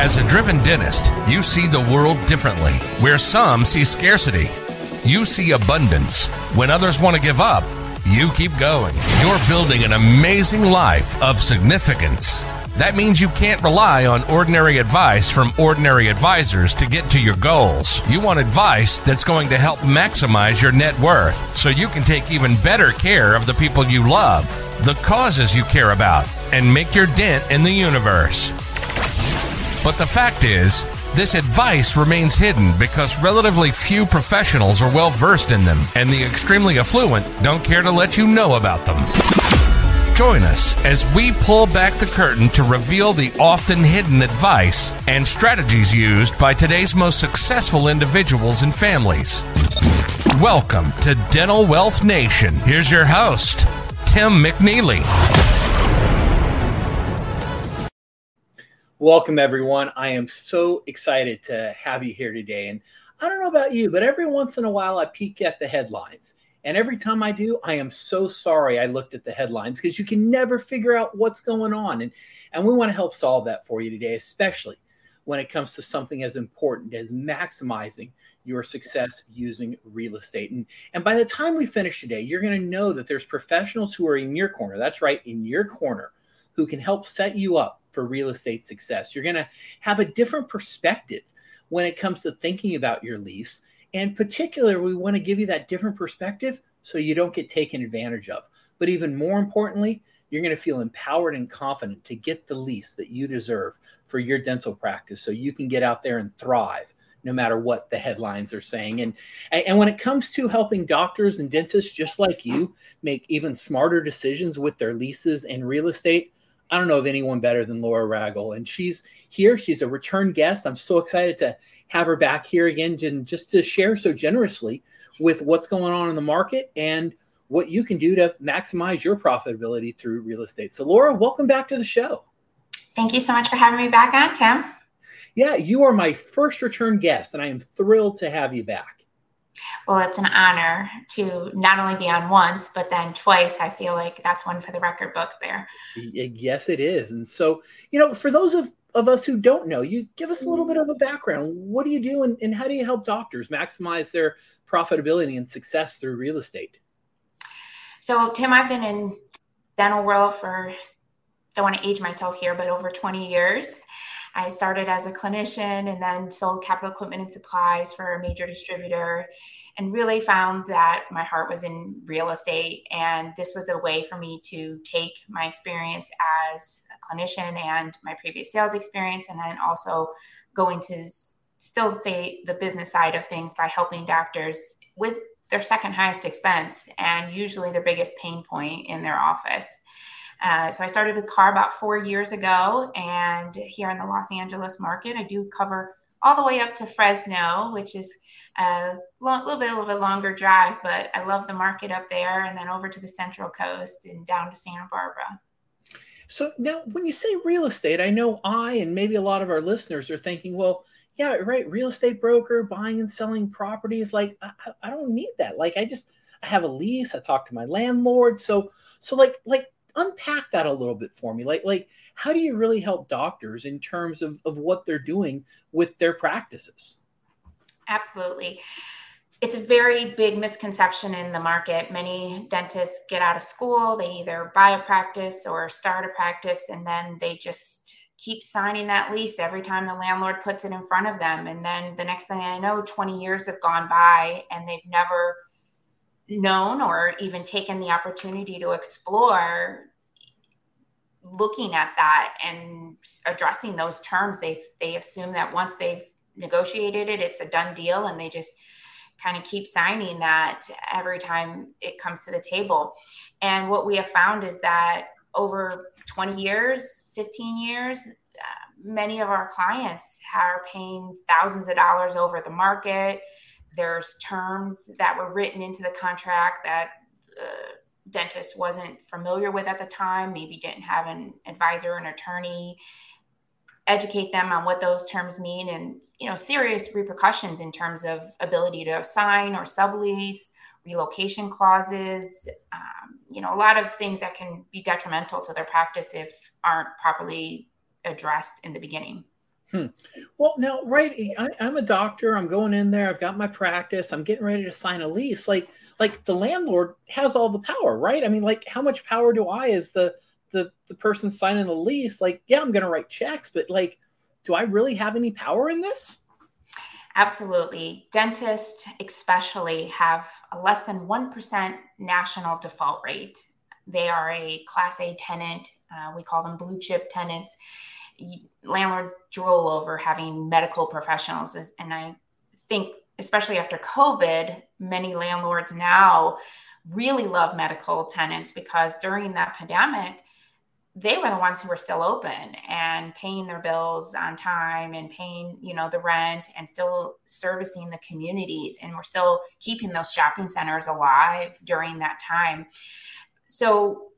As a driven dentist, you see the world differently. Where some see scarcity, you see abundance. When others want to give up, you keep going. You're building an amazing life of significance. That means you can't rely on ordinary advice from ordinary advisors to get to your goals. You want advice that's going to help maximize your net worth so you can take even better care of the people you love, the causes you care about, and make your dent in the universe. But the fact is, this advice remains hidden because relatively few professionals are well versed in them, and the extremely affluent don't care to let you know about them. Join us as we pull back the curtain to reveal the often hidden advice and strategies used by today's most successful individuals and families. Welcome to Dental Wealth Nation. Here's your host, Tim McNeely. Welcome, everyone. I am so excited to have you here today. And I don't know about you, but every once in a while I peek at the headlines. And every time I do, I am so sorry I looked at the headlines because you can never figure out what's going on. And, and we want to help solve that for you today, especially when it comes to something as important as maximizing your success using real estate. And, and by the time we finish today, you're going to know that there's professionals who are in your corner. That's right, in your corner, who can help set you up for real estate success. You're going to have a different perspective when it comes to thinking about your lease. And particularly, we want to give you that different perspective so you don't get taken advantage of. But even more importantly, you're going to feel empowered and confident to get the lease that you deserve for your dental practice so you can get out there and thrive no matter what the headlines are saying. And, and when it comes to helping doctors and dentists just like you make even smarter decisions with their leases and real estate, I don't know of anyone better than Laura Ragel. And she's here. She's a return guest. I'm so excited to have her back here again and just to share so generously with what's going on in the market and what you can do to maximize your profitability through real estate. So, Laura, welcome back to the show. Thank you so much for having me back on, Tim. Yeah, you are my first return guest, and I am thrilled to have you back. Well, it's an honor to not only be on once, but then twice. I feel like that's one for the record books there. Yes, it is. And so, you know, for those of, of us who don't know, you give us a little bit of a background. What do you do and, and how do you help doctors maximize their profitability and success through real estate? So, Tim, I've been in dental world for, I don't want to age myself here, but over 20 years. I started as a clinician and then sold capital equipment and supplies for a major distributor and really found that my heart was in real estate. And this was a way for me to take my experience as a clinician and my previous sales experience, and then also going to still say the business side of things by helping doctors with their second highest expense and usually their biggest pain point in their office. Uh, so I started with CARR about four years ago, and here in the Los Angeles market, I do cover all the way up to Fresno, which is a long, little bit, a little bit longer drive, but I love the market up there, and then over to the Central Coast and down to Santa Barbara. So now, when you say real estate, I know I and maybe a lot of our listeners are thinking, well, yeah, right, real estate broker buying and selling properties. Like, I, I don't need that. Like, I just I have a lease. I talk to my landlord. So, so like, like unpack that a little bit for me. Like like how do you really help doctors in terms of of what they're doing with their practices? Absolutely. It's a very big misconception in the market. Many dentists get out of school they either buy a practice or start a practice and then they just keep signing that lease every time the landlord puts it in front of them. And then the next thing i know 20 years have gone by and they've never known or even taken the opportunity to explore looking at that and addressing those terms they they assume that once they've negotiated it it's a done deal and they just kind of keep signing that every time it comes to the table. And what we have found is that over 20 years 15 years uh, many of our clients are paying thousands of dollars over the market there's terms that were written into the contract that the dentist wasn't familiar with at the time, maybe didn't have an advisor, an attorney educate them on what those terms mean and you know serious repercussions in terms of ability to assign or sublease relocation clauses um, you know a lot of things that can be detrimental to their practice if aren't properly addressed in the beginning Hmm. Well, now, right, I, am a doctor. I'm going in there. I've got my practice. I'm getting ready to sign a lease. Like, like the landlord has all the power, right? I mean, like, how much power do I, as the the the person signing the lease? Like, yeah, I'm going to write checks, but like, do I really have any power in this? Absolutely. Dentists, especially, have a less than 1% national default rate. They are a Class A tenant. Uh, we call them blue chip tenants landlords drool over having medical professionals. And I think, especially after COVID, many landlords now really love medical tenants because during that pandemic, they were the ones who were still open and paying their bills on time and paying you know the rent and still servicing the communities and we're still keeping those shopping centers alive during that time so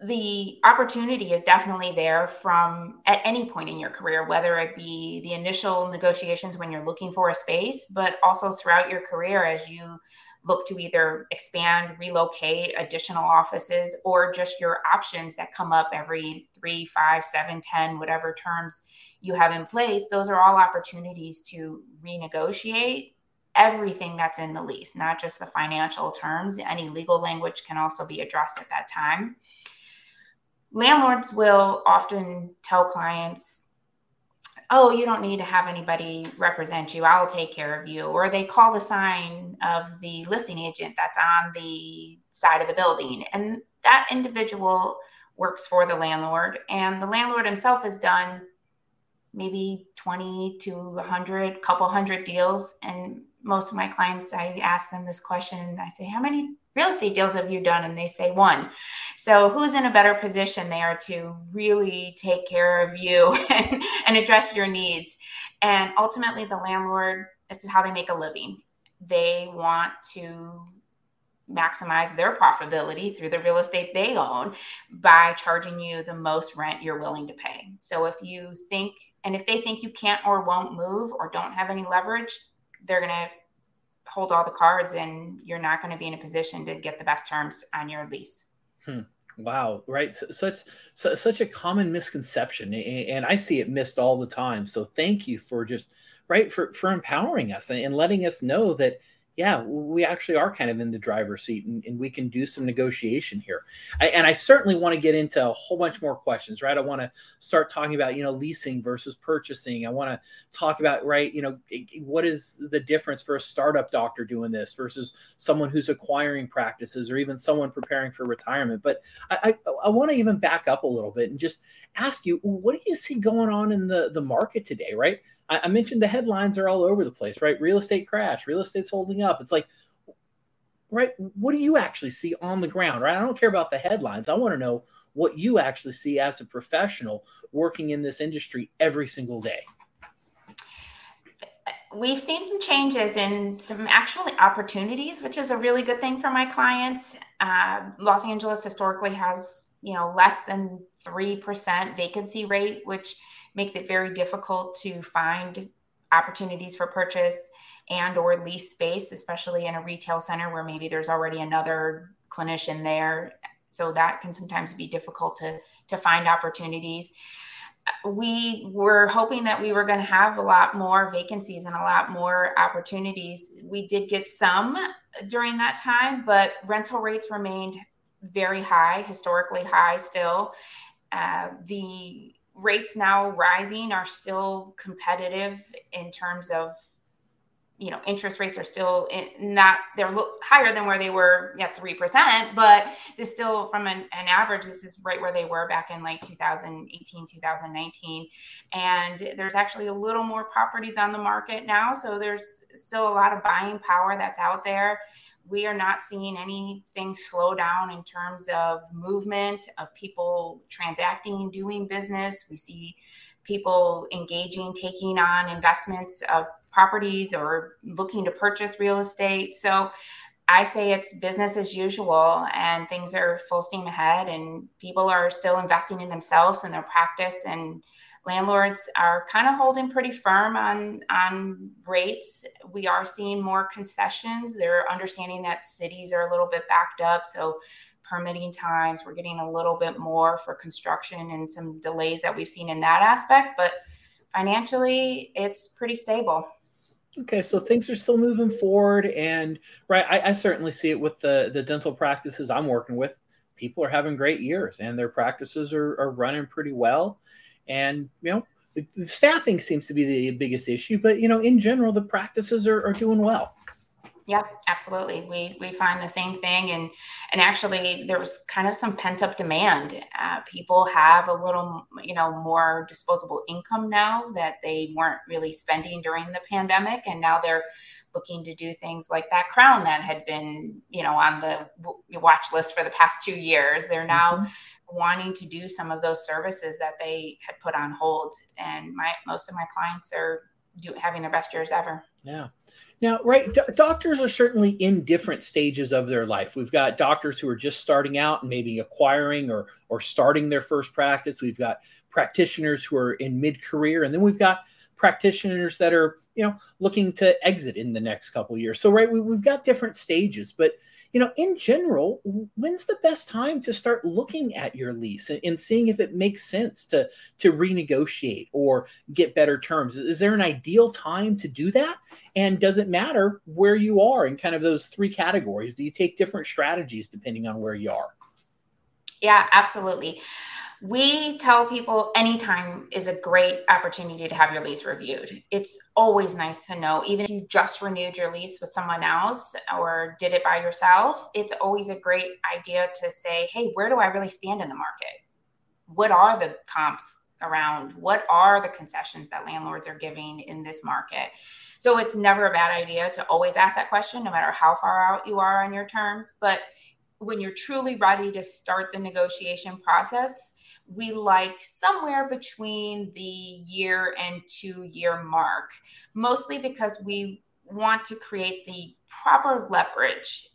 the opportunity is definitely there from at any point in your career, whether it be the initial negotiations when you're looking for a space, but also throughout your career as you look to either expand, relocate additional offices, or just your options that come up every three, five, seven, ten, whatever terms you have in place. Those are all opportunities to renegotiate everything that's in the lease, not just the financial terms. Any legal language can also be addressed at that time. Landlords will often tell clients, oh, you don't need to have anybody represent you. I'll take care of you. Or they call the sign of the listing agent that's on the side of the building. And that individual works for the landlord. And the landlord himself has done maybe 20 to 100, couple hundred deals. And most of my clients, I ask them this question. I say, How many real estate deals have you done? And they say one. So, who's in a better position there to really take care of you and, and address your needs? And ultimately, the landlord, this is how they make a living. They want to maximize their profitability through the real estate they own by charging you the most rent you're willing to pay. So if you think, and if they think you can't or won't move or don't have any leverage, they're going to hold all the cards and you're not going to be in a position to get the best terms on your lease. Hmm. Wow, right? such such a common misconception, and I see it missed all the time. So thank you for just right for for empowering us and letting us know that yeah, we actually are kind of in the driver's seat and, and we can do some negotiation here. I, and I certainly want to get into a whole bunch more questions, right? I want to start talking about, you know, leasing versus purchasing. I want to talk about, right, you know, what is the difference for a startup doctor doing this versus someone who's acquiring practices or even someone preparing for retirement. But I, I, I want to even back up a little bit and just ask you, what do you see going on in the, the market today, right? I, I mentioned the headlines are all over the place, right? Real estate crash, real estate's holding up. It's like, right? What do you actually see on the ground, right? I don't care about the headlines. I want to know what you actually see as a professional working in this industry every single day. We've seen some changes in some actually opportunities, which is a really good thing for my clients. Uh, Los Angeles historically has, you know, less than 3% vacancy rate, which makes it very difficult to find opportunities for purchase and or lease space especially in a retail center where maybe there's already another clinician there. So that can sometimes be difficult to to find opportunities. We were hoping that we were going to have a lot more vacancies and a lot more opportunities. We did get some during that time but rental rates remained very high historically high still. Uh, the rates now rising are still competitive in terms of you know interest rates are still not they're higher than where they were at three percent but this still from an, an, average this is right where they were back in like 2018 2019 and there's actually a little more properties on the market now so there's still a lot of buying power that's out there we are not seeing anything slow down in terms of movement of people transacting, doing business. We see people engaging, taking on investments of properties or looking to purchase real estate. So I say it's business as usual and things are full steam ahead and people are still investing in themselves and their practice and landlords are kind of holding pretty firm on on rates. We are seeing more concessions. They're understanding that cities are a little bit backed up, so permitting times we're getting a little bit more for construction and some delays that we've seen in that aspect, but financially, it's pretty stable. Okay, so things are still moving forward, and right, I, I, certainly see it with the the dental practices I'm working with. People are having great years, and their practices are, are running pretty well. And you know, the, the staffing seems to be the biggest issue, but you know, in general, the practices are, are doing well. Yeah, absolutely. We we find the same thing, and and actually there was kind of some pent up demand. Uh, people have a little, you know, more disposable income now that they weren't really spending during the pandemic, and now they're looking to do things like that crown that had been, you know, on the watch list for the past two years. They're now mm-hmm. Wanting to do some of those services that they had put on hold, and my most of my clients are do, having their best years ever. Yeah. Now, right, do- doctors are certainly in different stages of their life. We've got doctors who are just starting out and maybe acquiring or or starting their first practice. We've got practitioners who are in mid-career, and then we've got practitioners that are, you know, looking to exit in the next couple years. So, right, we, we've got different stages, but you know, in general, when's the best time to start looking at your lease and, and, seeing if it makes sense to to renegotiate or get better terms? Is there an ideal time to do that? And does it matter where you are in kind of those three categories? Do you take different strategies depending on where you are? Yeah, absolutely we tell people anytime is a great opportunity to have your lease reviewed. It's always nice to know, even if you just renewed your lease with someone else or did it by yourself, it's always a great idea to say, hey, where do I really stand in the market? What are the comps around? What are the concessions that landlords are giving in this market? So it's never a bad idea to always ask that question, no matter how far out you are on your terms. But when you're truly ready to start the negotiation process, we like somewhere between the year and two year mark, mostly because we want to create the proper leverage.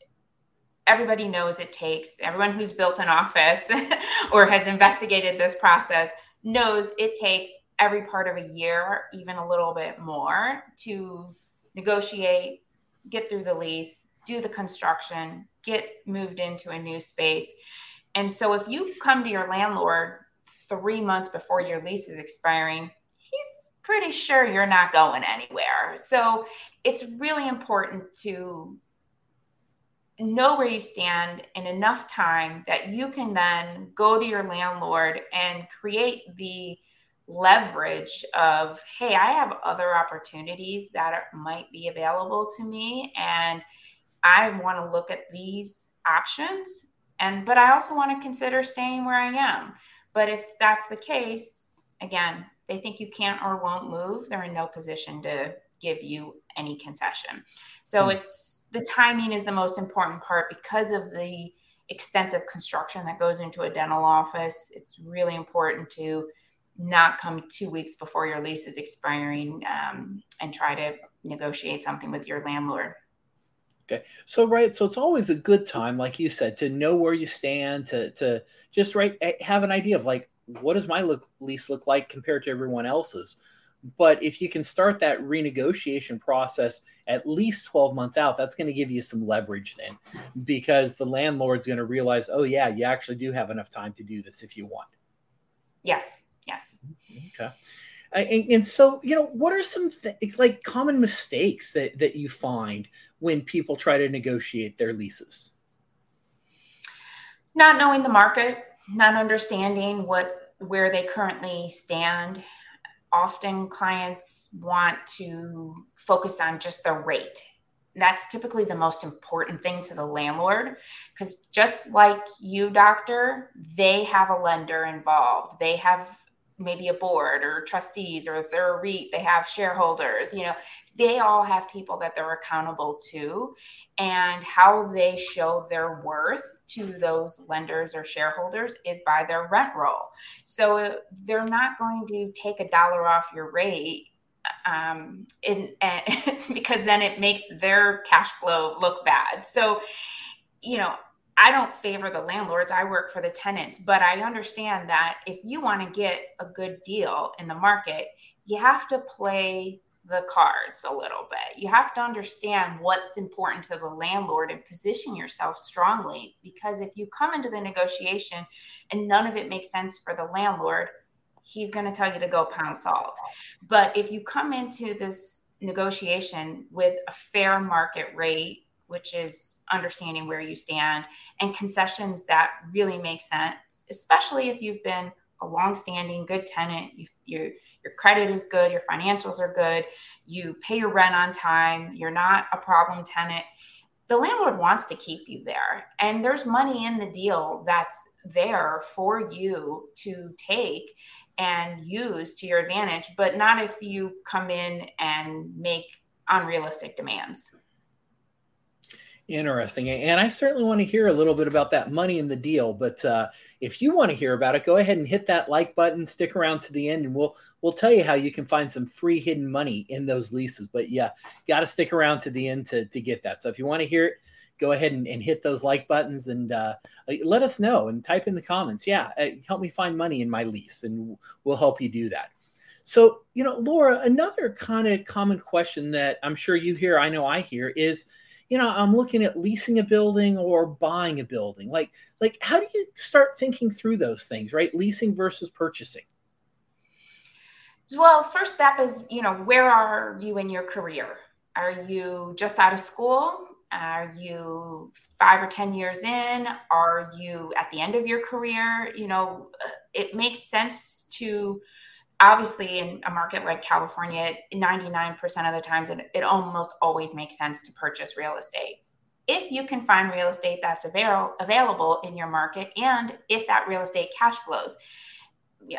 Everybody knows it takes, everyone who's built an office or has investigated this process knows it takes every part of a year, even a little bit more, to negotiate, get through the lease, do the construction, get moved into a new space. And so if you come to your landlord three months before your lease is expiring, he's pretty sure you're not going anywhere. So it's really important to know where you stand in enough time that you can then go to your landlord and create the leverage of hey i have other opportunities that are, might be available to me and i want to look at these options and but i also want to consider staying where i am but if that's the case, again, they think you can't or won't move, they're in no position to give you any concession. So mm. it's the timing is the most important part because of the extensive construction that goes into a dental office. It's really important to not come two weeks before your lease is expiring um, and try to negotiate something with your landlord. Okay. So right, so it's always a good time, like you said, to know where you stand, to to just right have an idea of like what does my look, lease look like compared to everyone else's. But if you can start that renegotiation process at least 12 months out, that's going to give you some leverage then because the landlord's going to realize, oh, yeah, you actually do have enough time to do this if you want. Yes. Yes. Mm-hmm. Okay. And, and, so, you know, what are some th- like common mistakes that, that you find when people try to negotiate their leases? Not knowing the market, not understanding what where they currently stand. Often clients want to focus on just the rate. That's typically the most important thing to the landlord because just like you, doctor, they have a lender involved. They have maybe a board or trustees or if they're a REIT, they have shareholders, you know, they all have people that they're accountable to and how they show their worth to those lenders or shareholders is by their rent roll. So they're not going to take a dollar off your rate um, in, and, because then it makes their cash flow look bad. So, you know, I don't favor the landlords. I work for the tenants, but I understand that if you want to get a good deal in the market, you have to play the cards a little bit. You have to understand what's important to the landlord and position yourself strongly because if you come into the negotiation and none of it makes sense for the landlord, he's going to tell you to go pound salt. But if you come into this negotiation with a fair market rate, which is understanding where you stand, and concessions that really make sense, especially if you've been a long-standing good tenant, you, your your credit is good, your financials are good, you pay your rent on time, you're not a problem tenant. The landlord wants to keep you there, and there's money in the deal that's there for you to take and use to your advantage, but not if you come in and make unrealistic demands. Interesting. And I certainly want to hear a little bit about that money in the deal. But uh, if you want to hear about it, go ahead and hit that like button, stick around to the end, and we'll we'll tell you how you can find some free hidden money in those leases. But yeah, got to stick around to the end to, to get that. So if you want to hear it, go ahead and, and hit those like buttons and uh, let us know and type in the comments. Yeah, uh, help me find money in my lease, and we'll help you do that. So, you know, Laura, another kind of common question that I'm sure you hear, I know I hear, is – you know i'm looking at leasing a building or buying a building. Like like how do you start thinking through those things right? Leasing versus purchasing. Well first step is you know where are you in your career? Are you just out of school? Are you five or ten years in? Are you at the end of your career? You know it makes sense to obviously in a market like California, 99% of the times it, it almost always makes sense to purchase real estate. If you can find real estate that's avail- available in your market and if that real estate cash flows.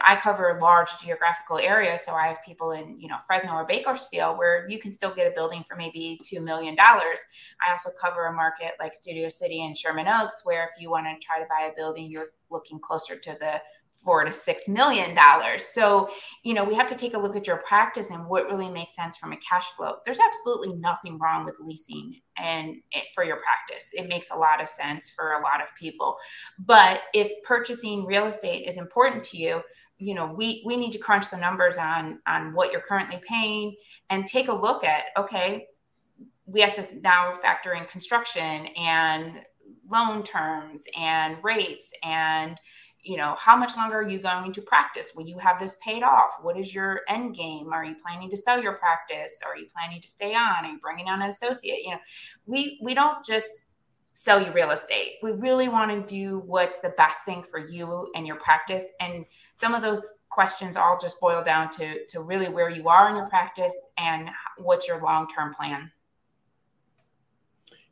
I cover large geographical areas, so I have people in, you know, Fresno or Bakersfield where you can still get a building for maybe two million dollars. I also cover a market like Studio City and Sherman Oaks, where if you want to try to buy a building, you're looking closer to the four to six million dollars. So, you know, we have to take a look at your practice and what really makes sense from a cash flow. There's absolutely nothing wrong with leasing and for your practice. It makes a lot of sense for a lot of people. But if purchasing real estate is important to you, you know, we we need to crunch the numbers on on what you're currently paying and take a look at okay, we have to now factor in construction and loan terms and rates and you know how much longer are you going to practice? Will you have this paid off? What is your end game? Are you planning to sell your practice? Are you planning to stay on? Are you bringing on an associate? You know we we don't just sell you real estate. We really want to do what's the best thing for you and your practice. And some of those questions all just boil down to to really where you are in your practice and what's your long-term plan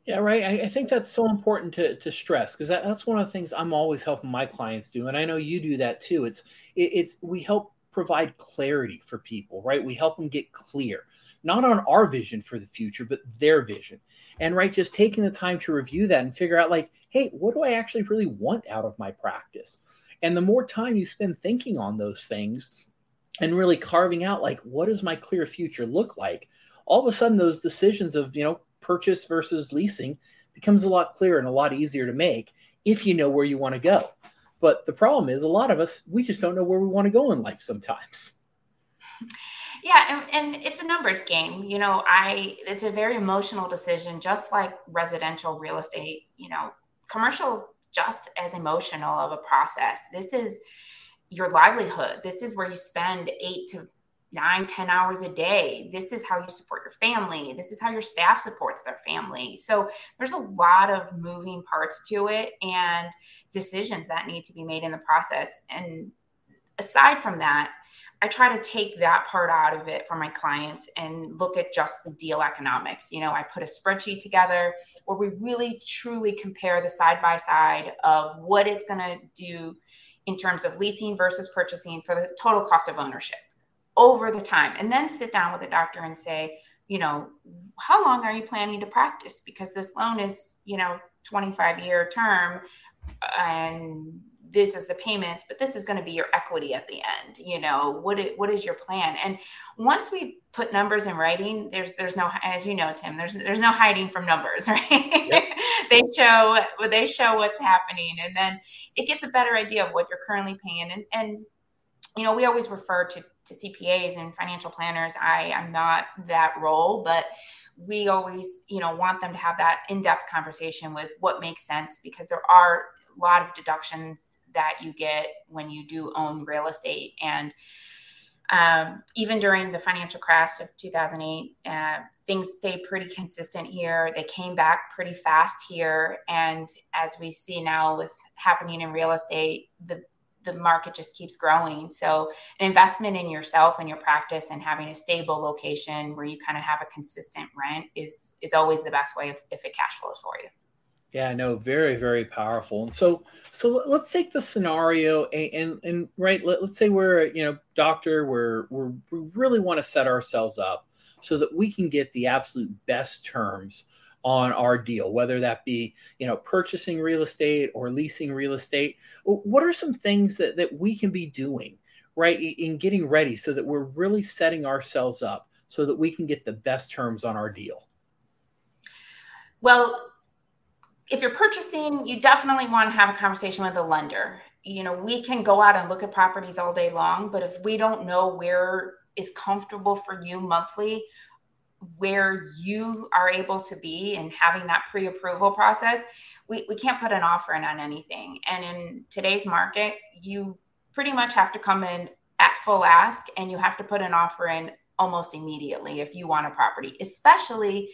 yeah, right. I, I, think that's so important to, to stress because that, that's one of the things I'm always helping my clients do, and I know you do that too. It's it, it's we help provide clarity for people, right? We help them get clear, not on our vision for the future, but their vision, and right, just taking the time to review that and figure out like, hey, what do I actually really want out of my practice? And the more time you spend thinking on those things, and really carving out like, what does my clear future look like? All of a sudden, those decisions of you know purchase versus leasing becomes a lot clearer and a lot easier to make if you know where you want to go. But the problem is, a lot of us, we just don't know where we want to go in life sometimes. Yeah, and, and, it's a numbers game. You know, I it's a very emotional decision, just like residential real estate. You know, commercial is just as emotional of a process. This is your livelihood. This is where you spend eight to nine, ten hours a day. This is how you support your family. This is how your staff supports their family. So there's a lot of moving parts to it and decisions that need to be made in the process. And aside from that, I try to take that part out of it for my clients and look at just the deal economics. You know, I put a spreadsheet together where we really truly compare the side by side of what it's going to do in terms of leasing versus purchasing for the total cost of ownership over the time and then sit down with a doctor and say you know how long are you planning to practice? Because this loan is you know 25 year term and this is the payments but this is going to be your equity at the end you know what is, what is your plan? And once we put numbers in writing there's there's no as you know tim there's there's no hiding from numbers right? Yep. they show they show what's happening and then it gets a better idea of what you're currently paying. And and you know we always refer to to CPAs and financial planners. I am not that role, but we always, you know, want them to have that in-depth conversation with what makes sense because there are a lot of deductions that you get when you do own real estate. And um, even during the financial crash of 2008, uh, things stayed pretty consistent here. They came back pretty fast here. And as we see now with happening in real estate, the the market just keeps growing. So, an investment in yourself and your practice and having a stable location where you kind of have a consistent rent is is always the best way if, if it cash flows for you. Yeah, no, very, very powerful. And so, so let's take the scenario and, and, and right, let, us say we're, you know, doctor, we're, we're, we really want to set ourselves up so that we can get the absolute best terms on our deal, whether that be you know purchasing real estate or leasing real estate. What are some things that that we can be doing right in getting ready so that we're really setting ourselves up so that we can get the best terms on our deal? Well, if you're purchasing, you definitely want to have a conversation with a lender. You know, we can go out and look at properties all day long, but if we don't know where is comfortable for you monthly where you are able to be and having that pre-approval process we, we can't put an offer in on anything and in today's market you pretty much have to come in at full ask and you have to put an offer in almost immediately if you want a property especially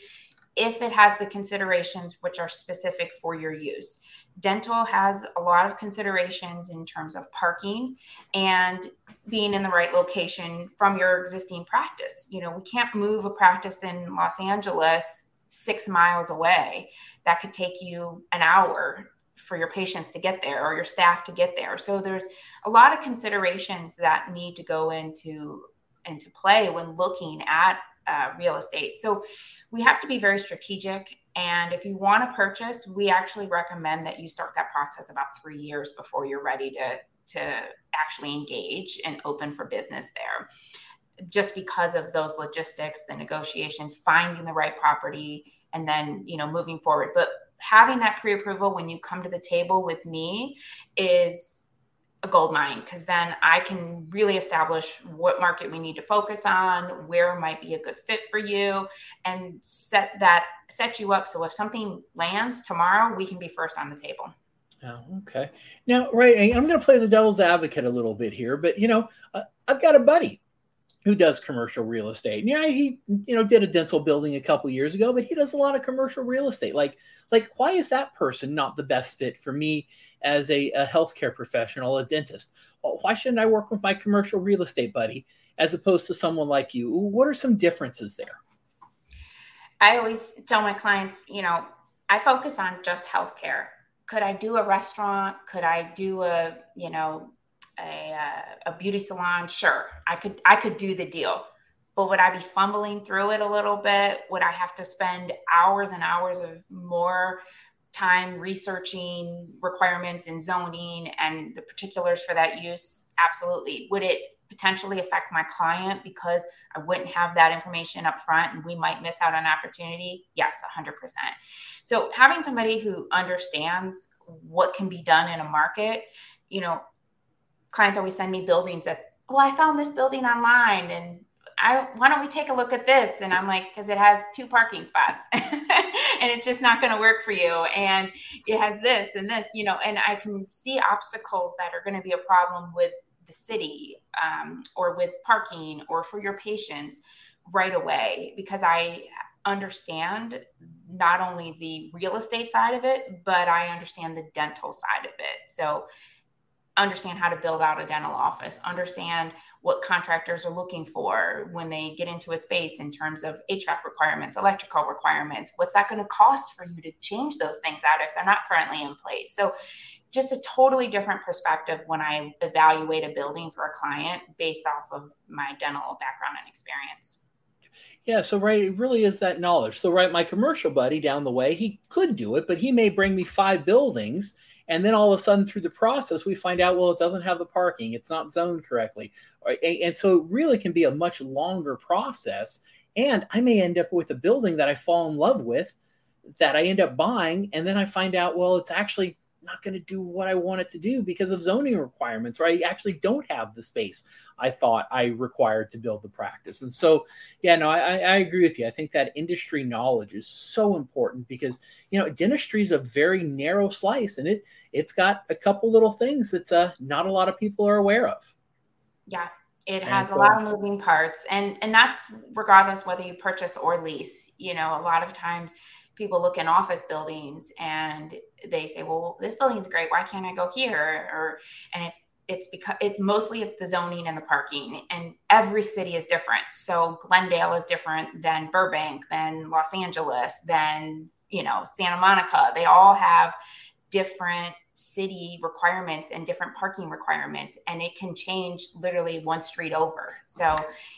if it has the considerations which are specific for your use. Dental has a lot of considerations in terms of parking and being in the right location from your existing practice. You know, we can't move a practice in Los Angeles six miles away. That could take you an hour for your patients to get there or your staff to get there. So there's a lot of considerations that need to go into into play when looking at uh, real estate. So we have to be very strategic. And if you want to purchase, we actually recommend that you start that process about three years before you're ready to to actually engage and open for business there. Just because of those logistics the negotiations finding the right property and then you know moving forward. But having that pre-approval when you come to the table with me is a gold mine because then I can really establish what market we need to focus on, where might be a good fit for you, and set that set you up so if something lands tomorrow, we can be first on the table. Oh, okay. Now, right, I'm going to play the devil's advocate a little bit here, but you know, uh, I've got a buddy who does commercial real estate. And yeah, he you know did a dental building a couple years ago, but he does a lot of commercial real estate. Like like why is that person not the best fit for me as a, a healthcare professional, a dentist? Well, why shouldn't I work with my commercial real estate buddy as opposed to someone like you? What are some differences there? I always tell my clients, you know, I focus on just healthcare. Could I do a restaurant? Could I do a, you know, a, uh, a beauty salon, sure, I could I could do the deal. But would I be fumbling through it a little bit? Would I have to spend hours and hours of more time researching requirements and zoning and the particulars for that use? Absolutely. Would it potentially affect my client because I wouldn't have that information up front and we might miss out on opportunity? Yes, 100%. So having somebody who understands what can be done in a market, you know, clients always send me buildings that, well, I found this building online and I why don't we take a look at this? And I'm like, because it has two parking spots and it's just not going to work for you. And it has this and this, you know, and I can see obstacles that are going to be a problem with the city um, or with parking or for your patients right away because I understand not only the real estate side of it, but I understand the dental side of it. So understand how to build out a dental office, understand what contractors are looking for when they get into a space in terms of HVAC requirements, electrical requirements. What's that going to cost for you to change those things out if they're not currently in place? So, just a totally different perspective when I evaluate a building for a client based off of my dental background and experience. Yeah, so right, it really is that knowledge. So, right, my commercial buddy down the way, he could do it, but he may bring me five buildings and then all of a sudden through the process we find out well it doesn't have the parking. It's not zoned correctly. And so it really can be a much longer process. And i may end up with a building that i fall in love with that i end up buying. And then i find out well it's actually not going to do what I want it to do because of zoning requirements, or I actually don't have the space I thought I required to build the practice. And so, yeah, no, I, I agree with you. I think that industry knowledge is so important because you know dentistry is a very narrow slice, and it it's got a couple little things that uh, not a lot of people are aware of. Yeah, it has a lot of moving parts and and that's regardless whether you purchase or lease you know a lot of times people look in office buildings and they say well this building's great. Why can't i go here? Or and it's it's because it mostly it's the zoning and the parking and every city is different. So glendale is different than burbank than los angeles than you know santa monica. They all have different city requirements and different parking requirements and it can change literally one street over. So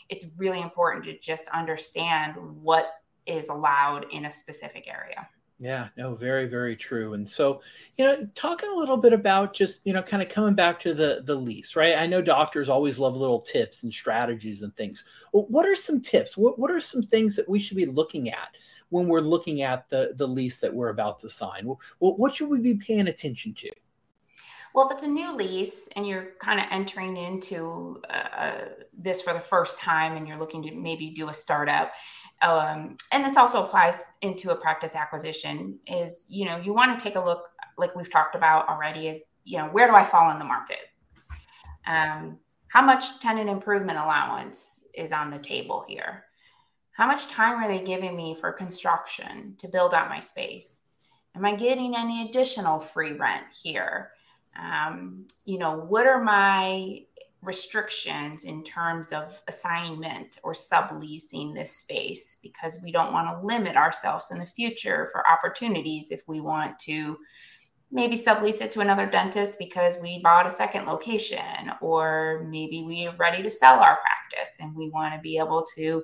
it's really important to just understand what is allowed in a specific area. Yeah no very very true. And so you know talking a little bit about just you know kind of coming back to the the lease right? I know doctors always love little tips and strategies and things. Well, what are some tips? What, what are some things that we should be looking at when we're looking at the the lease that we're about to sign? Well, what should we be paying attention to well, if it's a new lease and you're kind of entering into uh, this for the first time and you're looking to maybe do a startup, um, and this also applies into a practice acquisition, is you know you want to take a look, like we've talked about already, is you know where do I fall in the market? Um, how much tenant improvement allowance is on the table here? How much time are they giving me for construction to build out my space? Am I getting any additional free rent here? Um, you know, what are my restrictions in terms of assignment or subleasing this space? Because we don't want to limit ourselves in the future for opportunities if we want to maybe sublease it to another dentist because we bought a second location or maybe we're ready to sell our practice and we want to be able to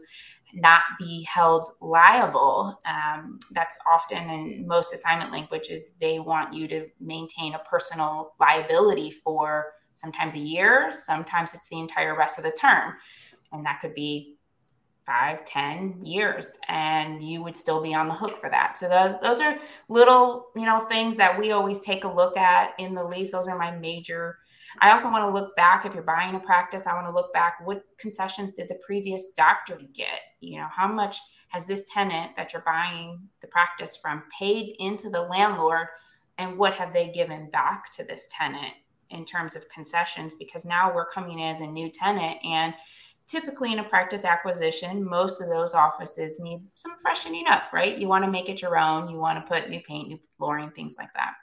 not be held liable. Um, that's often in most assignment languages, they want you to maintain a personal liability for sometimes a year, sometimes it's the entire rest of the term. And that could be five, ten years, and you would still be on the hook for that. So those those are little, you know, things that we always take a look at in the lease. Those are my major I also want to look back if you're buying a practice, I want to look back what concessions did the previous doctor get? You know, how much has this tenant that you're buying the practice from paid into the landlord? And what have they given back to this tenant in terms of concessions? Because now we're coming in as a new tenant and typically in a practice acquisition most of those offices need some freshening up right? You want to make it your own you want to put new paint new flooring things like that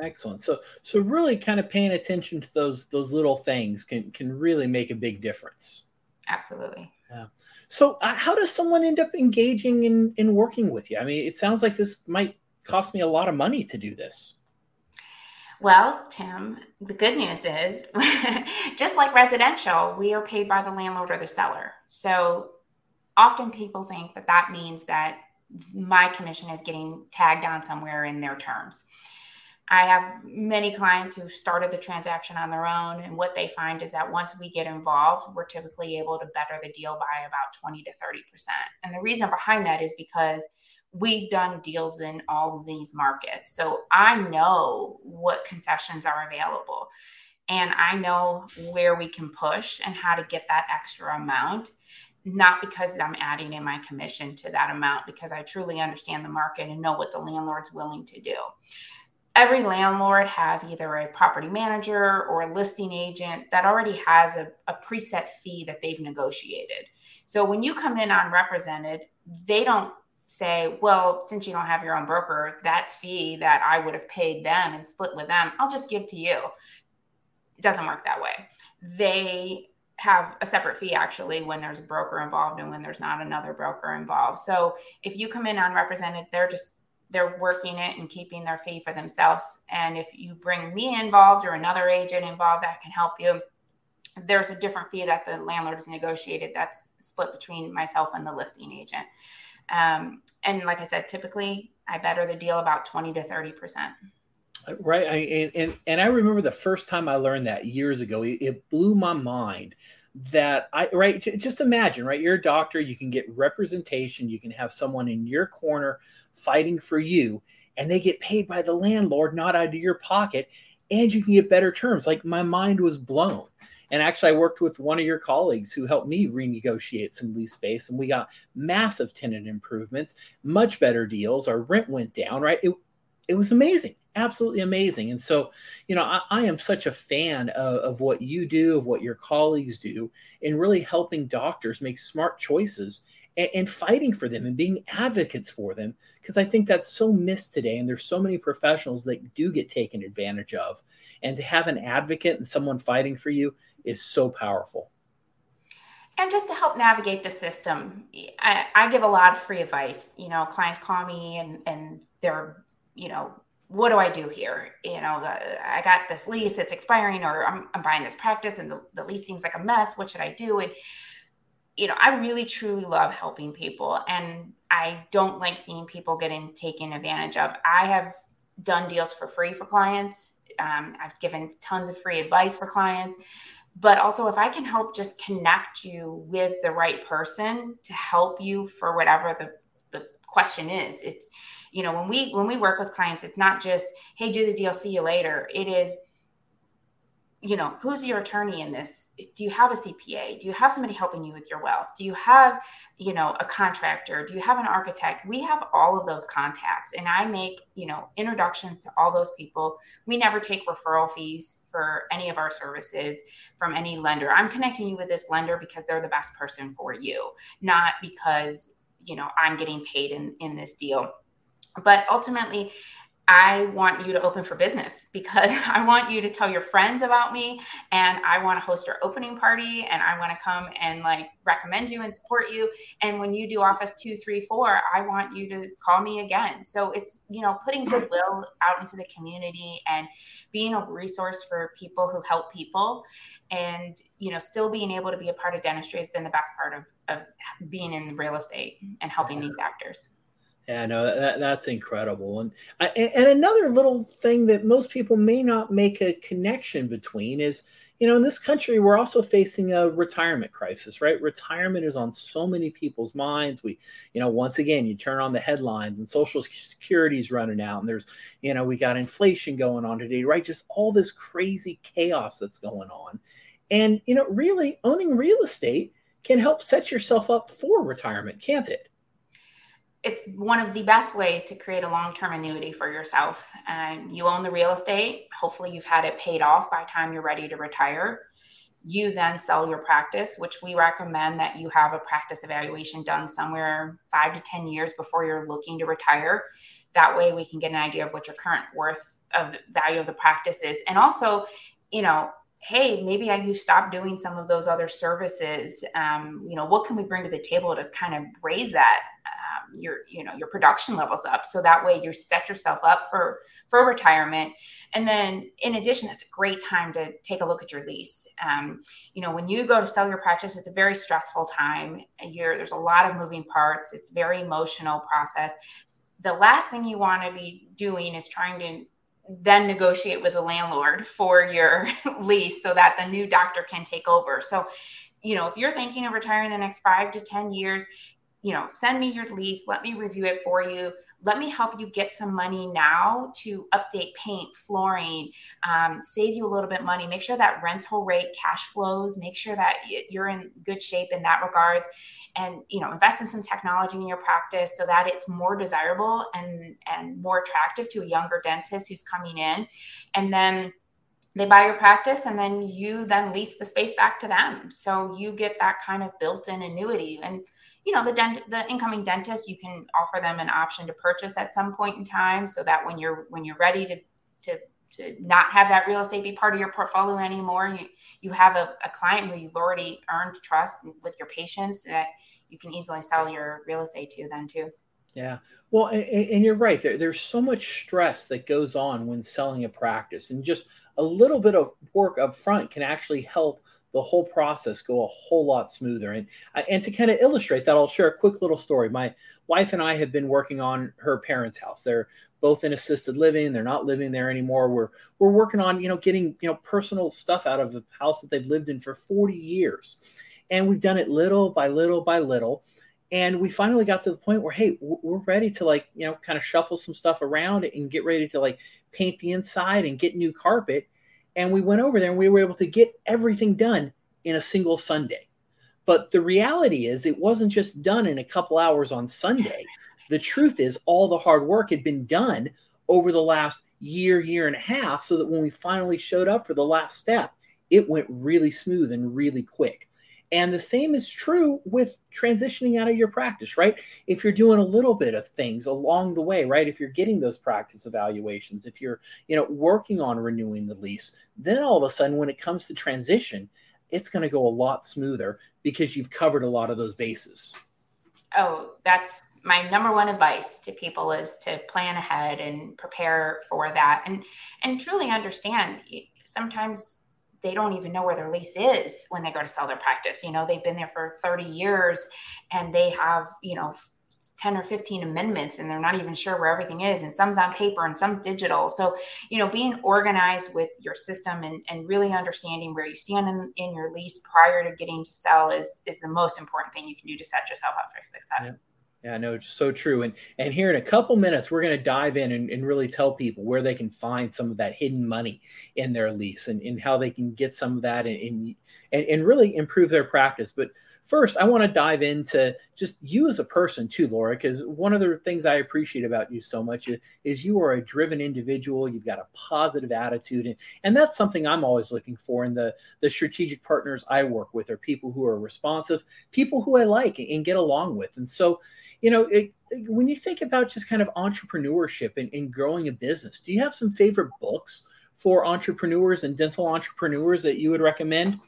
Excellent. So so really kind of paying attention to those those little things can can really make a big difference. Absolutely. Yeah. So uh, how does someone end up engaging in in working with you? I mean, it sounds like this might cost me a lot of money to do this. Well, Tim, the good news is just like residential, we are paid by the landlord or the seller. So often people think that that means that my commission is getting tagged on somewhere in their terms. I have many clients who've started the transaction on their own. And what they find is that once we get involved, we're typically able to better the deal by about 20 to 30%. And the reason behind that is because we've done deals in all of these markets. So I know what concessions are available. And I know where we can push and how to get that extra amount not because I'm adding in my commission to that amount, because I truly understand the market and know what the landlord's willing to do every landlord has either a property manager or a listing agent that already has a, a, preset fee that they've negotiated. So when you come in unrepresented, they don't say, well, since you don't have your own broker, that fee that I would have paid them and split with them, I'll just give to you. It doesn't work that way. They have a separate fee actually when there's a broker involved and when there's not another broker involved. So if you come in unrepresented, they're just they're working it and keeping their fee for themselves. And if you bring me involved or another agent involved that can help you, there's a different fee that the landlord has negotiated that's split between myself and the listing agent. Um, and like I said, typically I better the deal about 20 to 30%. Right. I, and, and, I remember the first time I learned that years ago, it blew my mind that I right just imagine right you're a doctor you can get representation you can have someone in your corner fighting for you and they get paid by the landlord, not out of your pocket, and you can get better terms. Like my mind was blown. And actually, I worked with one of your colleagues who helped me renegotiate some lease space, and we got massive tenant improvements, much better deals. Our rent went down, right? It, it was amazing, absolutely amazing. And so, you know, I, I am such a fan of, of what you do, of what your colleagues do, in really helping doctors make smart choices and, and fighting for them and being advocates for them because I think that's so missed today. And there's so many professionals that do get taken advantage of. And to have an advocate and someone fighting for you is so powerful. And just to help navigate the system, I, I give a lot of free advice. You know, clients call me and, and they're, you know, what do I do here? You know, I got this lease, it's expiring, or I'm, I'm buying this practice and the, the lease seems like a mess. What should I do? And you know, I really truly love helping people and I don't like seeing people getting taken advantage of. I have done deals for free for clients. Um, I've given tons of free advice for clients. But also, if I can help just connect you with the right person to help you for whatever the, the question is, it's, you know, when we when we work with clients, it's not just, hey, do the deal, see you later. It is, you know, who's your attorney in this? Do you have a CPA? Do you have somebody helping you with your wealth? Do you have, you know, a contractor? Do you have an architect? We have all of those contacts and I make, you know, introductions to all those people. We never take referral fees for any of our services from any lender. I'm connecting you with this lender because they're the best person for you, not because, you know, I'm getting paid in in this deal. But ultimately, I want you to open for business because I want you to tell your friends about me and I want to host your opening party and I want to come and like recommend you and support you. And when you do office two, three, four, I want you to call me again. So it's, you know, putting goodwill out into the community and being a resource for people who help people and, you know, still being able to be a part of dentistry has been the best part of, of being in real estate and helping these actors. Yeah, no, that, that's incredible. And and another little thing that most people may not make a connection between is, you know, in this country we're also facing a retirement crisis, right? Retirement is on so many people's minds. We, you know, once again, you turn on the headlines and Social Security is running out, and there's, you know, we got inflation going on today, right? Just all this crazy chaos that's going on, and you know, really owning real estate can help set yourself up for retirement, can't it? It's one of the best ways to create a long-term annuity for yourself. And you own the real estate. Hopefully, you've had it paid off by time you're ready to retire. You then sell your practice, which we recommend that you have a practice evaluation done somewhere five to 10 years before you're looking to retire. That way, we can get an idea of what your current worth of value of the practice is. And also, you know, hey maybe you stopped doing some of those other services um, you know what can we bring to the table to kind of raise that um, your you know your production levels up. So that way you set yourself up for for retirement. And then in addition that's a great time to take a look at your lease. Um, you know when you go to sell your practice it's a very stressful time. You're, there's a lot of moving parts. It's very emotional process. The last thing you want to be doing is trying to then negotiate with the landlord for your lease so that the new doctor can take over. So, you know, if you're thinking of retiring the next five to 10 years, you know, send me your lease, let me review it for you. Let me help you get some money now to update paint, flooring, um, save you a little bit money. Make sure that rental rate cash flows. Make sure that you're in good shape in that regard, and you know, invest in some technology in your practice so that it's more desirable and and more attractive to a younger dentist who's coming in, and then they buy your practice and then you then lease the space back to them. So you get that kind of built-in annuity. And you know the dent the incoming dentist you can offer them an option to purchase at some point in time so that when you're when you're ready to to to not have that real estate be part of your portfolio anymore you you have a, a client who you've already earned trust with your patients that you can easily sell your real estate to then too. Yeah. Well and, and you're right. There, there's so much stress that goes on when selling a practice and just a little bit of work up front can actually help the whole process go a whole lot smoother. And and to kind of illustrate that, I'll share a quick little story. My wife and I have been working on her parents' house. They're both in assisted living. They're not living there anymore. We're we're working on you know getting you know personal stuff out of the house that they've lived in for 40 years, and we've done it little by little by little. and we finally got to the point where hey we're ready to like you know kind of shuffle some stuff around and get ready to like paint the inside and get new carpet. And we went over there and we were able to get everything done in a single sunday. But the reality is it wasn't just done in a couple hours on sunday. The truth is all the hard work had been done over the last year year and a half so that when we finally showed up for the last step it went really smooth and really quick and the same is true with transitioning out of your practice, right? If you're doing a little bit of things along the way, right? If you're getting those practice evaluations, if you're, you know, working on renewing the lease, then all of a sudden when it comes to transition, it's going to go a lot smoother because you've covered a lot of those bases. Oh, that's my number one advice to people is to plan ahead and prepare for that and and truly understand sometimes they don't even know where their lease is when they go to sell their practice. You know, they've been there for 30 years and they have, you know, 10 or 15 amendments and they're not even sure where everything is and some's on paper and some's digital so you know being organized with your system and, and really understanding where you stand in, in your lease prior to getting to sell is is the most important thing you can do to set yourself up for success yeah. Yeah, no, so true. And and here in a couple minutes, we're going to dive in and, and really tell people where they can find some of that hidden money in their lease and, and how they can get some of that and, and, and really improve their practice. But first, I want to dive into just you as a person too, Laura, because one of the things I appreciate about you so much is, is you are a driven individual. You've got a positive attitude. And, and that's something I'm always looking for in the, the strategic partners I work with are people who are responsive, people who I like and get along with. And so, you know, it, when you think about just kind of entrepreneurship and, and growing a business, do you have some favorite books for entrepreneurs and dental entrepreneurs that you would recommend?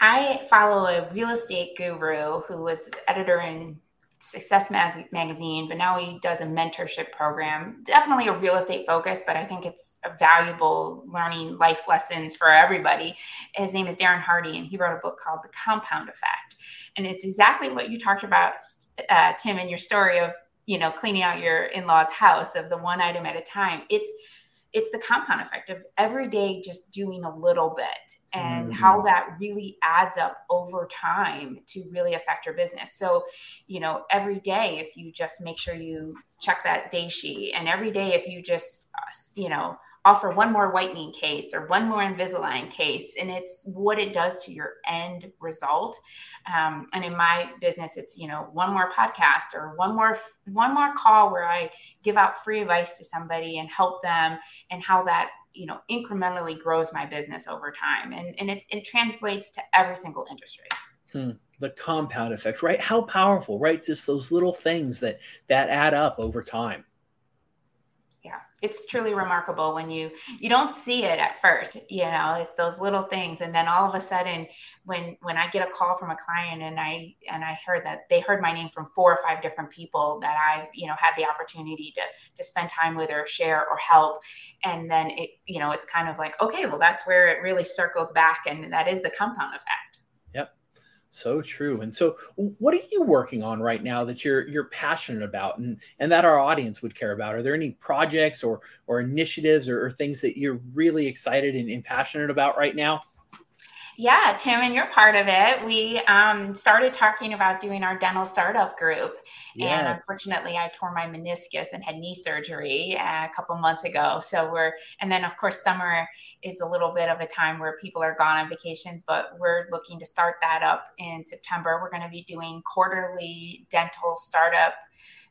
I follow a real estate guru who was editor in Success Magazine, but now he does a mentorship program. Definitely a real estate focus, but I think it's a valuable learning life lessons for everybody. His name is Darren Hardy, and he wrote a book called The Compound Effect. And it's exactly what you talked about, uh, Tim, in your story of you know cleaning out your in-laws' house of the one item at a time. It's it's the compound effect of every day just doing a little bit and mm-hmm. how that really adds up over time to really affect your business. So, you know, every day, if you just make sure you check that day sheet, and every day, if you just, uh, you know, offer one more whitening case or one more Invisalign case, and it's what it does to your end result. Um, and in my business, it's you know one more podcast or one more one more call where I give out free advice to somebody and help them, and how that you know incrementally grows my business over time, and and it, it translates to every single industry. Hmm. The compound effect right? How powerful right? Just those little things that that add up over time it's truly remarkable when you you don't see it at first you know it's those little things. And then all of a sudden when when i get a call from a client and i and i heard that they heard my name from four or five different people that i've you know had the opportunity to to spend time with or share or help. And then it you know it's kind of like okay well that's where it really circles back and that is the compound effect so true. And so what are you working on right now that you're you're passionate about and and that our audience would care about? Are there any projects or or initiatives or, or things that you're really excited and, and passionate about right now? Yeah, Tim, and you're part of it. We um, started talking about doing our dental startup group. Yes. And unfortunately, I tore my meniscus and had knee surgery uh, a couple months ago. So we're, and then of course, summer is a little bit of a time where people are gone on vacations, but we're looking to start that up in September. We're going to be doing quarterly dental startup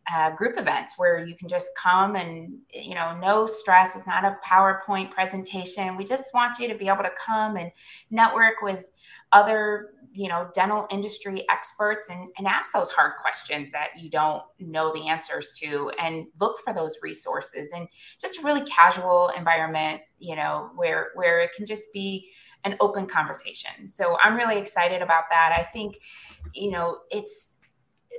uh, group events where you can just come and you know no stress. It's not a powerpoint presentation. We just want you to be able to come and network with other you know dental industry experts and, and ask those hard questions that you don't know the answers to and look for those resources. And just a really casual environment you know where where it can just be an open conversation. So i'm really excited about that. I think you know it's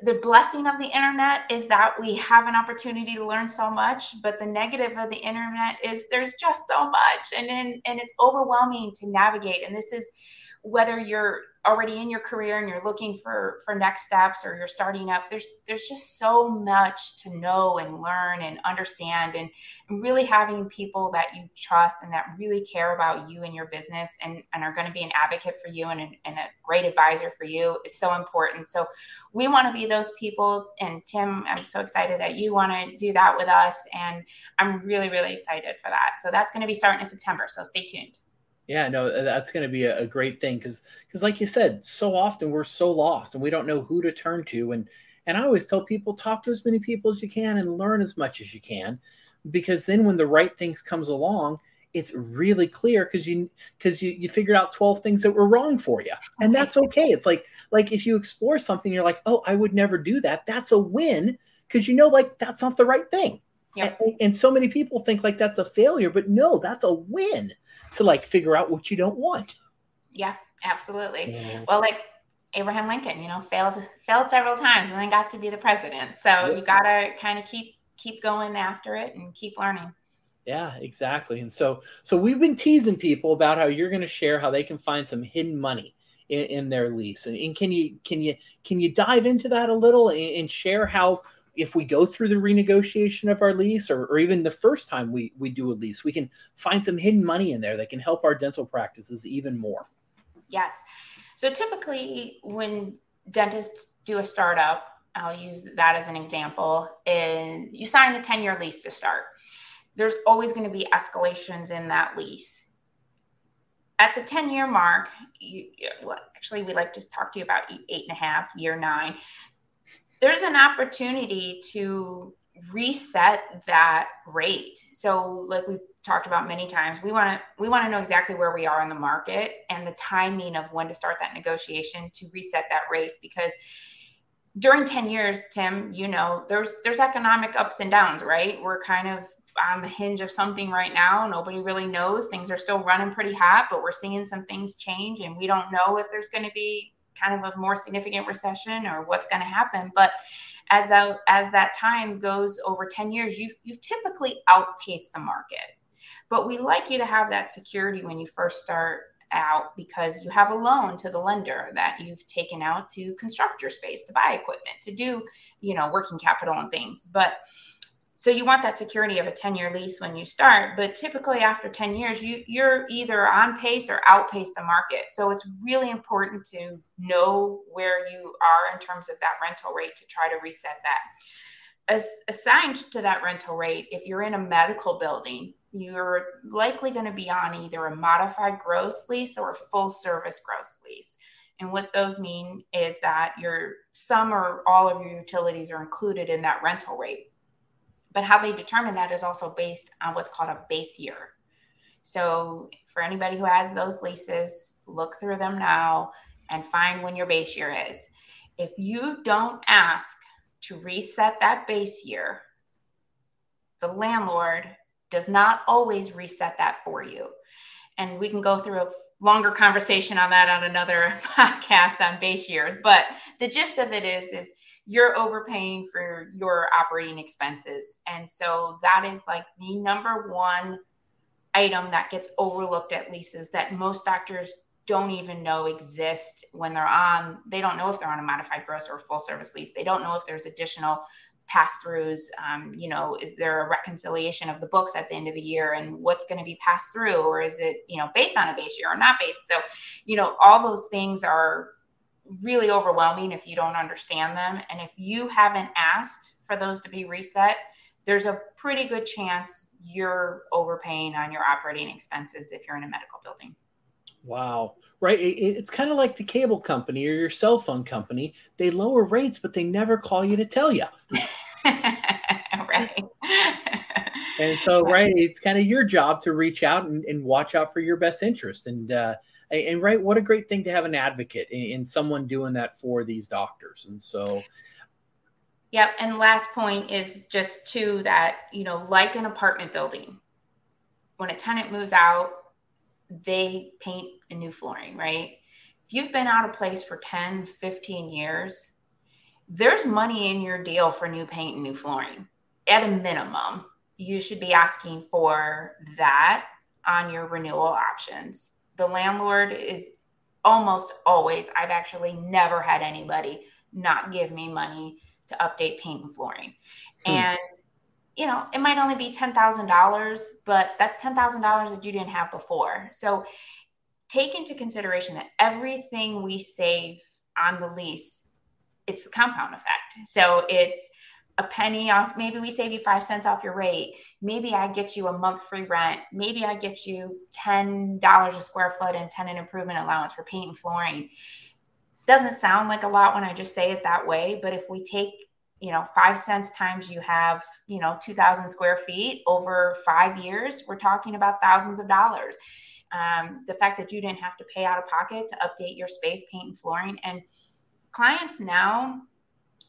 the blessing of the internet is that we have an opportunity to learn so much but the negative of the internet is there's just so much and in, and it's overwhelming to navigate. And this is whether you're already in your career and you're looking for for next steps or you're starting up there's there's just so much to know and learn and understand. And, and really having people that you trust and that really care about you and your business and, and are going to be an advocate for you and, and a great advisor for you is so important. So we want to be those people and tim i'm so excited that you want to do that with us and i'm really really excited for that. So that's going to be starting in september so stay tuned yeah, no, uh, that's going to be a, a, great thing because, because like you said, so often we're so lost and we don't know who to turn to. And and I always tell people talk to as many people as you can and learn as much as you can, because then when the right things comes along, it's really clear because you because you you figured out twelve things that were wrong for you, and that's okay. It's like like if you explore something, you're like, oh, I would never do that. That's a win because you know like that's not the right thing. Yeah. And, and so many people think like that's a failure, but no, that's a win to like figure out what you don't want. Yeah, absolutely. Yeah. Well, like Abraham Lincoln, you know, failed failed several times and then got to be the president. So yeah. you got to kind of keep keep going after it and keep learning. Yeah, exactly. And so so we've been teasing people about how you're going to share how they can find some hidden money in, in their lease. And, and, can you can you can you dive into that a little and, and share how if we go through the renegotiation of our lease or, or even the first time we, we do a lease, we can find some hidden money in there that can help our dental practices even more. Yes. So typically when dentists do a startup, I'll use that as an example, and you sign a 10 year lease to start. There's always going to be escalations in that lease. At the 10 year mark, you, well, actually, we like to talk to you about eight and a half, year nine there's an opportunity to reset that rate. So like we've talked about many times, we want to we want to know exactly where we are in the market and the timing of when to start that negotiation to reset that race because during 10 years, Tim, you know, there's there's economic ups and downs, right? We're kind of on the hinge of something right now. Nobody really knows. Things are still running pretty hot, but we're seeing some things change and we don't know if there's going to be kind of a more significant recession or what's going to happen. But as that as that time goes over 10 years, you've you've typically outpaced the market. But we like you to have that security when you first start out because you have a loan to the lender that you've taken out to construct your space, to buy equipment, to do, you know, working capital and things. But so you want that security of a 10 year lease when you start, but typically after 10 years, you, you're either on pace or outpace the market. So it's really important to know where you are in terms of that rental rate to try to reset that. As assigned to that rental rate, if you're in a medical building, you're likely going to be on either a modified gross lease or a full service gross lease. And what those mean is that your some or all of your utilities are included in that rental rate. But how they determine that is also based on what's called a base year. So for anybody who has those leases, look through them now and find when your base year is. If you don't ask to reset that base year, the landlord does not always reset that for you. And we can go through a longer conversation on that on another podcast on base years. But the gist of it is, is you're overpaying for your operating expenses. And so that is like the number one item that gets overlooked at leases that most doctors don't even know exist when they're on they don't know if they're on a modified gross or full service lease they don't know if there's additional pass throughs um, you know is there a reconciliation of the books at the end of the year and what's going to be passed through or is it you know based on a base year or not based so you know all those things are really overwhelming if you don't understand them. And if you haven't asked for those to be reset, there's a pretty good chance you're overpaying on your operating expenses if you're in a medical building. Wow. Right. It, it's kind of like the cable company or your cell phone company. They lower rates, but they never call you to tell you. right. and so, right, it's kind of your job to reach out and, and watch out for your best interest. And, uh, and right what a great thing to have an advocate in, someone doing that for these doctors and so Yep. And last point is just to that, you know, like an apartment building, when a tenant moves out, they paint a new flooring, right? If you've been out of place for 10, 15 years, there's money in your deal for new paint and new flooring. At a minimum, you should be asking for that on your renewal options the landlord is almost always, I've actually never had anybody not give me money to update paint and flooring. Hmm. And you know, it might only be $10,000, but that's $10,000 that you didn't have before. So take into consideration that everything we save on the lease, it's the compound effect. So it's a penny off. Maybe we save you five cents off your rate. Maybe I get you a month free rent. Maybe I get you $10 a square foot and tenant improvement allowance for paint and flooring. Doesn't sound like a lot when I just say it that way, but if we take you know five cents times you have you know 2000 square feet over five years we're talking about thousands of dollars um, the fact that you didn't have to pay out of pocket to update your space paint and flooring and clients now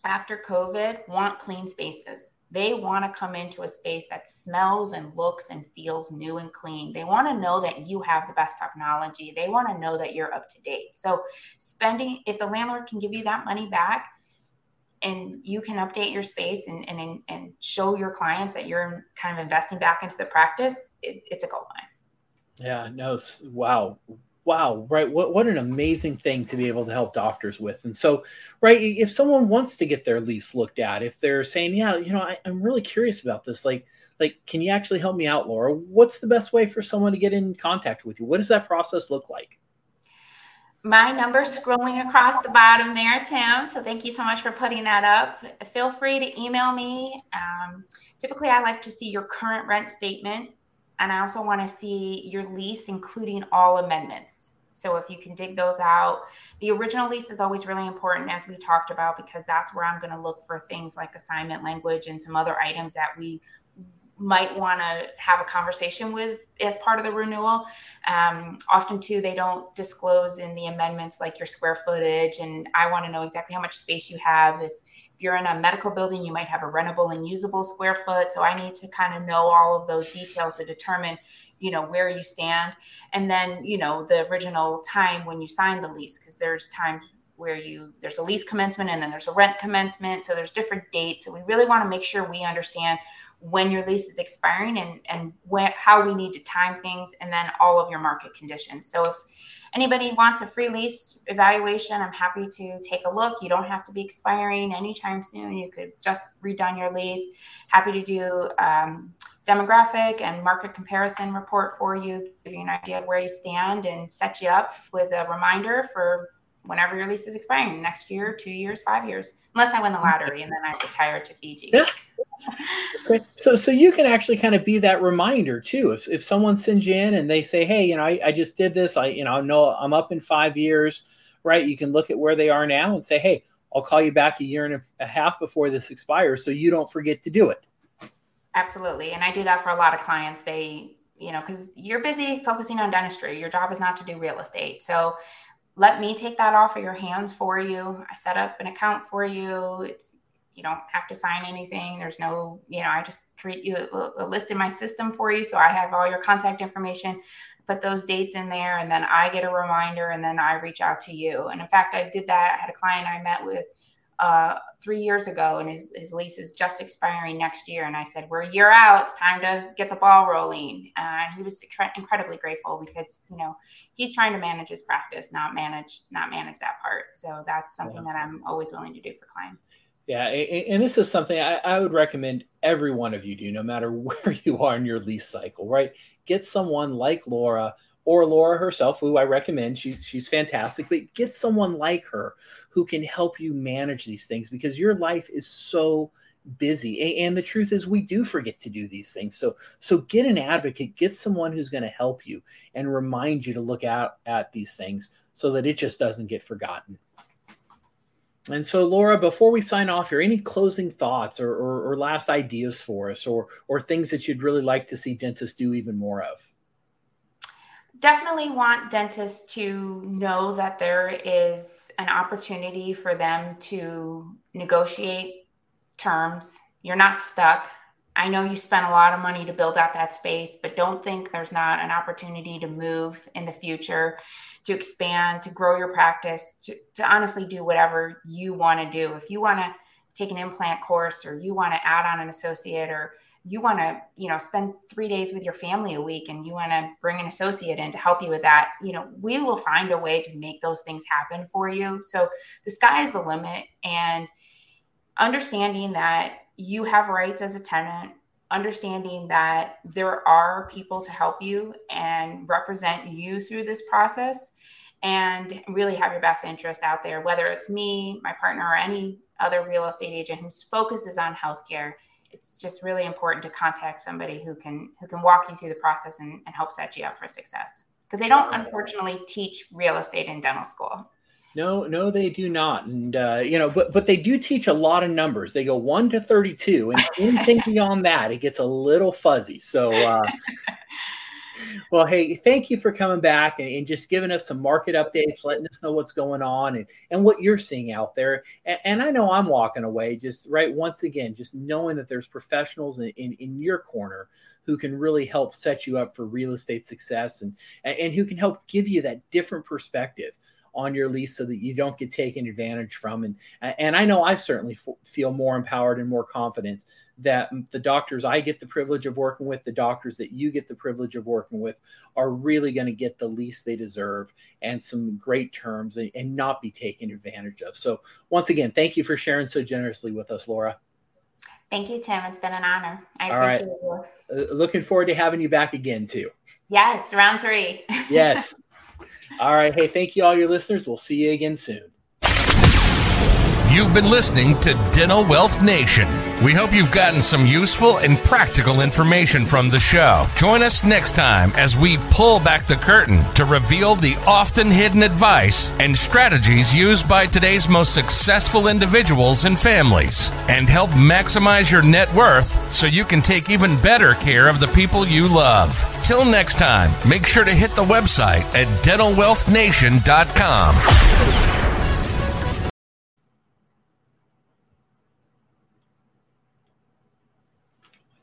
after covid want clean spaces they want to come into a space that smells and looks and feels new and clean. They want to know that you have the best technology. They want to know that you're up to date. So, spending, if the landlord can give you that money back, and you can update your space and, and, and show your clients that you're kind of investing back into the practice, it, it's a gold mine. Yeah, no, wow. Wow, right. What what an amazing thing to be able to help doctors with. And so, right, if someone wants to get their lease looked at, if they're saying, Yeah, you know, I, I'm really curious about this, like, like, can you actually help me out, Laura? What's the best way for someone to get in contact with you? What does that process look like? my number scrolling across the bottom there, Tim. So thank you so much for putting that up. Feel free to email me. Um, typically, I like to see your current rent statement, and I also want to see your lease, including all amendments. So if you can dig those out, the original lease is always really important, as we talked about, because that's where I'm going to look for things like assignment language and some other items that we might want to have a conversation with as part of the renewal. Um, often, too, they don't disclose in the amendments like your square footage, and I want to know exactly how much space you have. If you're in a medical building, you might have a rentable and usable square foot. So I need to kind of know all of those details to determine, you know, where you stand, and then you know the original time when you signed the lease, because there's times where you there's a lease commencement and then there's a rent commencement. So there's different dates. So we really want to make sure we understand when your lease is expiring and and when, how we need to time things and then all of your market conditions. So if anybody wants a free lease evaluation i'm happy to take a look. You don't have to be expiring anytime soon. You could just redone your lease. Happy to do um, demographic and market comparison report for you give you an idea of where you stand and set you up with a reminder for whenever your lease is expiring next year, two years, five years, unless I win the lottery and then I retire to Fiji. Okay. So, so you can actually kind of be that reminder too. If, if someone sends you in and they say, Hey, you know, I, I just did this, I, you know, I know I'm up in five years, right? You can look at where they are now and say, Hey, I'll call you back a year and a half before this expires. So you don't forget to do it. Absolutely. And I do that for a lot of clients. They, you know, because you're busy focusing on dentistry. Your job is not to do real estate. So let me take that off of your hands for you. I set up an account for you. It's you don't have to sign anything. There's no, you know, I just create you a, a, list in my system for you. So I have all your contact information, put those dates in there, and then I get a reminder and then I reach out to you. And in fact, I did that. I had a client I met with uh, three years ago, and his, his lease is just expiring next year. And I said, We're a year out. It's time to get the ball rolling. And he was incredibly grateful because, you know, he's trying to manage his practice, not manage, not manage that part. So that's something yeah. that I'm always willing to do for clients. Yeah, and this is something I, would recommend every one of you do, no matter where you are in your lease cycle, right? Get someone like Laura or Laura herself, who I recommend. She, she's fantastic, but get someone like her who can help you manage these things because your life is so busy. And the truth is, we do forget to do these things. So, so get an advocate, get someone who's going to help you and remind you to look out at these things so that it just doesn't get forgotten. And so, Laura, before we sign off here, any closing thoughts or, or, or last ideas for us, or or things that you'd really like to see dentists do even more of? definitely want dentists to know that there is an opportunity for them to negotiate terms. You're not stuck. I know you spent a lot of money to build out that space, but don't think there's not an opportunity to move in the future, to expand, to grow your practice, to, to honestly do whatever you want to do. If you want to take an implant course or you want to add on an associate or you want to you know spend three days with your family a week and you want to bring an associate in to help you with that you know we will find a way to make those things happen for you so the sky is the limit and understanding that you have rights as a tenant understanding that there are people to help you and represent you through this process and really have your best interest out there whether it's me my partner or any other real estate agent whose focus is on healthcare. It's just really important to contact somebody who can who can walk you through the process and, and help set you up for success. Because they don't unfortunately teach real estate in dental school no no they do not. And uh, you know but but they do teach a lot of numbers. They go 1 to 32 and anything beyond that it gets a little fuzzy. So uh, well, hey, thank you for coming back and, and, just giving us some market updates, letting us know what's going on and, and what you're seeing out there. And, and I know I'm walking away just right once again, just knowing that there's professionals in, in, in your corner who can really help set you up for real estate success and, and who can help give you that different perspective on your lease so that you don't get taken advantage from. And, and I know I certainly f- feel more empowered and more confident that the doctors I get the privilege of working with, the doctors that you get the privilege of working with, are really going to get the least they deserve and some great terms and, and, not be taken advantage of. So, once again, thank you for sharing so generously with us, Laura. Thank you, Tim. It's been an honor. I all appreciate right. you. Uh, looking forward to having you back again, too. Yes, round three. yes. All right. Hey, thank you, all your listeners. We'll see you again soon. You've been listening to Dental Wealth Nation. We hope you've gotten some useful and practical information from the show. Join us next time as we pull back the curtain to reveal the often hidden advice and strategies used by today's most successful individuals and families and help maximize your net worth so you can take even better care of the people you love. Till next time, make sure to hit the website at dentalwealthnation.com.